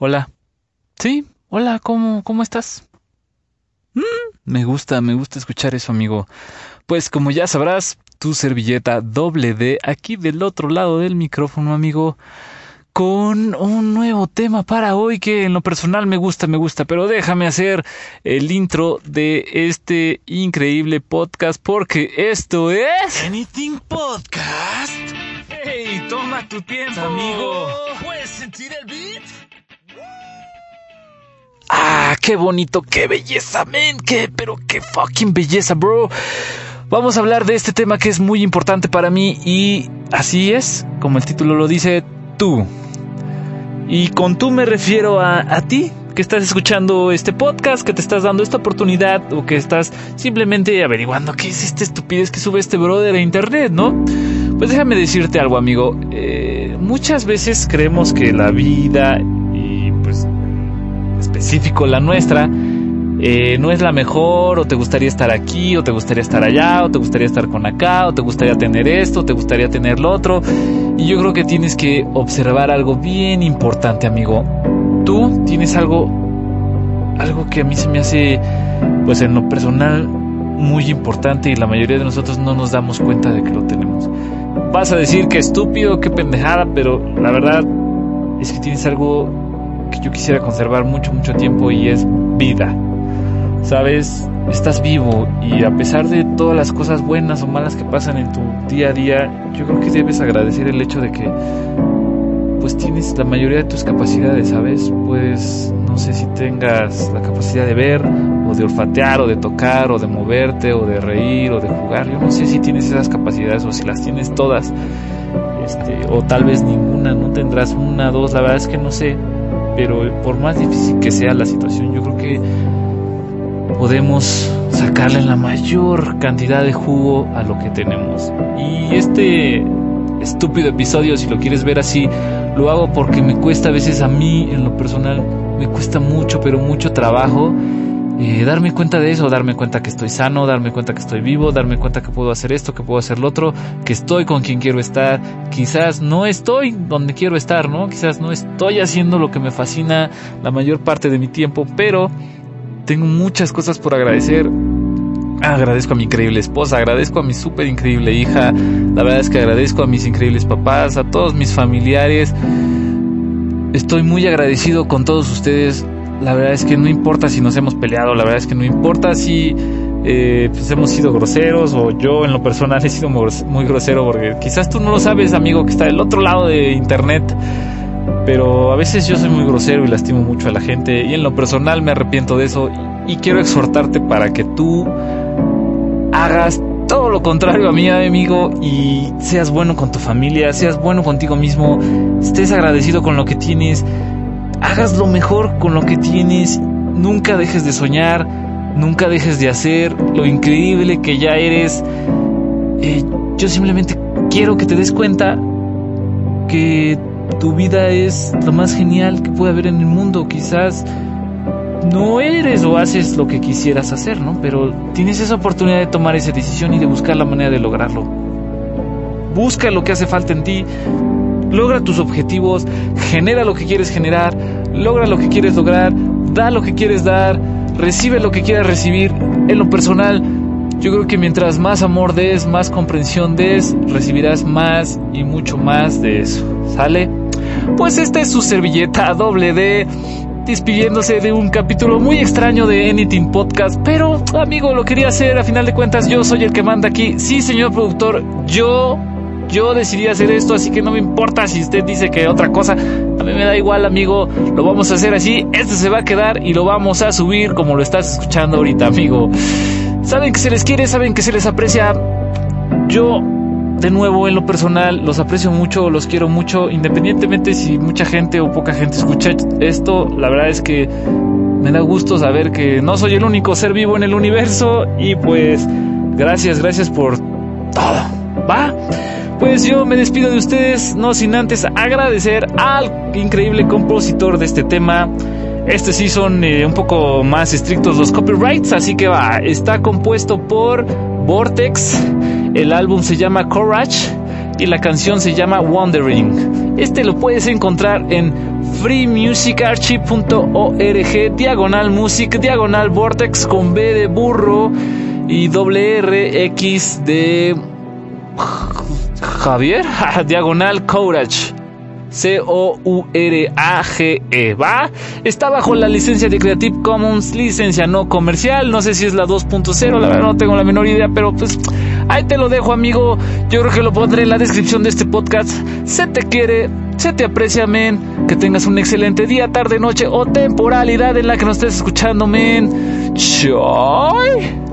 Hola. Sí, hola, ¿cómo, cómo estás? Mm, me gusta, me gusta escuchar eso, amigo. Pues como ya sabrás, tu servilleta doble D aquí del otro lado del micrófono, amigo, con un nuevo tema para hoy que en lo personal me gusta, me gusta, pero déjame hacer el intro de este increíble podcast porque esto es... Anything Podcast. ¡Hey! Toma tu tiempo, Amigo, ¿puedes sentir el beat? Qué bonito, qué belleza, men, qué, pero qué fucking belleza, bro. Vamos a hablar de este tema que es muy importante para mí y así es, como el título lo dice, tú. Y con tú me refiero a, a ti, que estás escuchando este podcast, que te estás dando esta oportunidad o que estás simplemente averiguando qué es esta estupidez que sube este brother a internet, ¿no? Pues déjame decirte algo, amigo. Eh, muchas veces creemos que la vida específico la nuestra eh, no es la mejor o te gustaría estar aquí o te gustaría estar allá o te gustaría estar con acá o te gustaría tener esto o te gustaría tener lo otro. Y yo creo que tienes que observar algo bien importante amigo. Tú tienes algo algo que a mí se me hace pues en lo personal muy importante y la mayoría de nosotros no nos damos cuenta de que lo tenemos. Vas a decir que estúpido que pendejada pero la verdad es que tienes algo que yo quisiera conservar mucho mucho tiempo y es vida sabes, estás vivo y a pesar de todas las cosas buenas o malas que pasan en tu día a día, yo creo que debes agradecer el hecho de que pues tienes la mayoría de tus capacidades, ¿sabes? Pues no sé si tengas la capacidad de ver o de olfatear o de tocar o de moverte o de reír o de jugar, yo no sé si tienes esas capacidades o si las tienes todas. Este, o tal vez ninguna, no tendrás una, dos, la verdad es que no sé, pero por más difícil que sea la situación, yo creo que podemos sacarle la mayor cantidad de jugo a lo que tenemos. Y este estúpido episodio, si lo quieres ver así, lo hago porque me cuesta a veces a mí, en lo personal, me cuesta mucho, pero mucho trabajo. Eh, darme cuenta de eso, darme cuenta que estoy sano, darme cuenta que estoy vivo, darme cuenta que puedo hacer esto, que puedo hacer lo otro, que estoy con quien quiero estar, quizás no estoy donde quiero estar, ¿no? Quizás no estoy haciendo lo que me fascina la mayor parte de mi tiempo, pero tengo muchas cosas por agradecer. Agradezco a mi increíble esposa, agradezco a mi súper increíble hija, la verdad es que agradezco a mis increíbles papás, a todos mis familiares. Estoy muy agradecido con todos ustedes. La verdad es que no importa si nos hemos peleado, la verdad es que no importa si eh, pues hemos sido groseros o yo en lo personal he sido muy grosero porque quizás tú no lo sabes, amigo, que está del otro lado de internet pero a veces yo soy muy grosero y lastimo mucho a la gente y en lo personal me arrepiento de eso y quiero exhortarte para que tú hagas todo lo contrario a mí, amigo, y seas bueno con tu familia, seas bueno contigo mismo, estés agradecido con lo que tienes, hagas lo mejor con lo que tienes, nunca dejes de soñar, nunca dejes de hacer lo increíble que ya eres. Eh, yo simplemente quiero que te des cuenta que tu vida es lo más genial que puede haber en el mundo. Quizás no eres o haces lo que quisieras hacer, ¿no? Pero tienes esa oportunidad de tomar esa decisión y de buscar la manera de lograrlo. Busca lo que hace falta en ti, logra tus objetivos, genera lo que quieres generar, logra lo que quieres lograr, da lo que quieres dar, recibe lo que quieras recibir. En lo personal, yo creo que mientras más amor des, más comprensión des, recibirás más y mucho más de eso. ¿Sale? Pues esta es su servilleta doble D despidiéndose de un capítulo muy extraño de Anything Podcast, pero amigo, lo quería hacer, a final de cuentas yo soy el que manda aquí. Sí, señor productor, yo yo decidí hacer esto, así que no me importa si usted dice que otra cosa. A mí me da igual, amigo. Lo vamos a hacer así. Este se va a quedar y lo vamos a subir como lo estás escuchando ahorita, amigo. Saben que se les quiere, saben que se les aprecia. Yo de nuevo, en lo personal, los aprecio mucho, los quiero mucho, independientemente si mucha gente o poca gente escucha esto, la verdad es que me da gusto saber que no soy el único ser vivo en el universo y pues gracias, gracias por todo, ¿va? Pues yo me despido de ustedes, no sin antes agradecer al increíble compositor de este tema. Este sí son eh, un poco más estrictos los copyrights, así que va, está compuesto por Vortex, el álbum se llama Courage y la canción se llama Wandering. Este lo puedes encontrar en freemusicarchive.org, diagonal music, diagonal vortex con B de burro y doble R X de Javier, diagonal courage. C-O-U-R-A-G-E, ¿va? Está bajo la licencia de Creative Commons, licencia no comercial, no sé si es la 2.0, la verdad no tengo la menor idea, pero pues ahí te lo dejo amigo, yo creo que lo pondré en la descripción de este podcast, se te quiere, se te aprecia, men, que tengas un excelente día, tarde, noche o temporalidad en la que nos estés escuchando, men. Choy.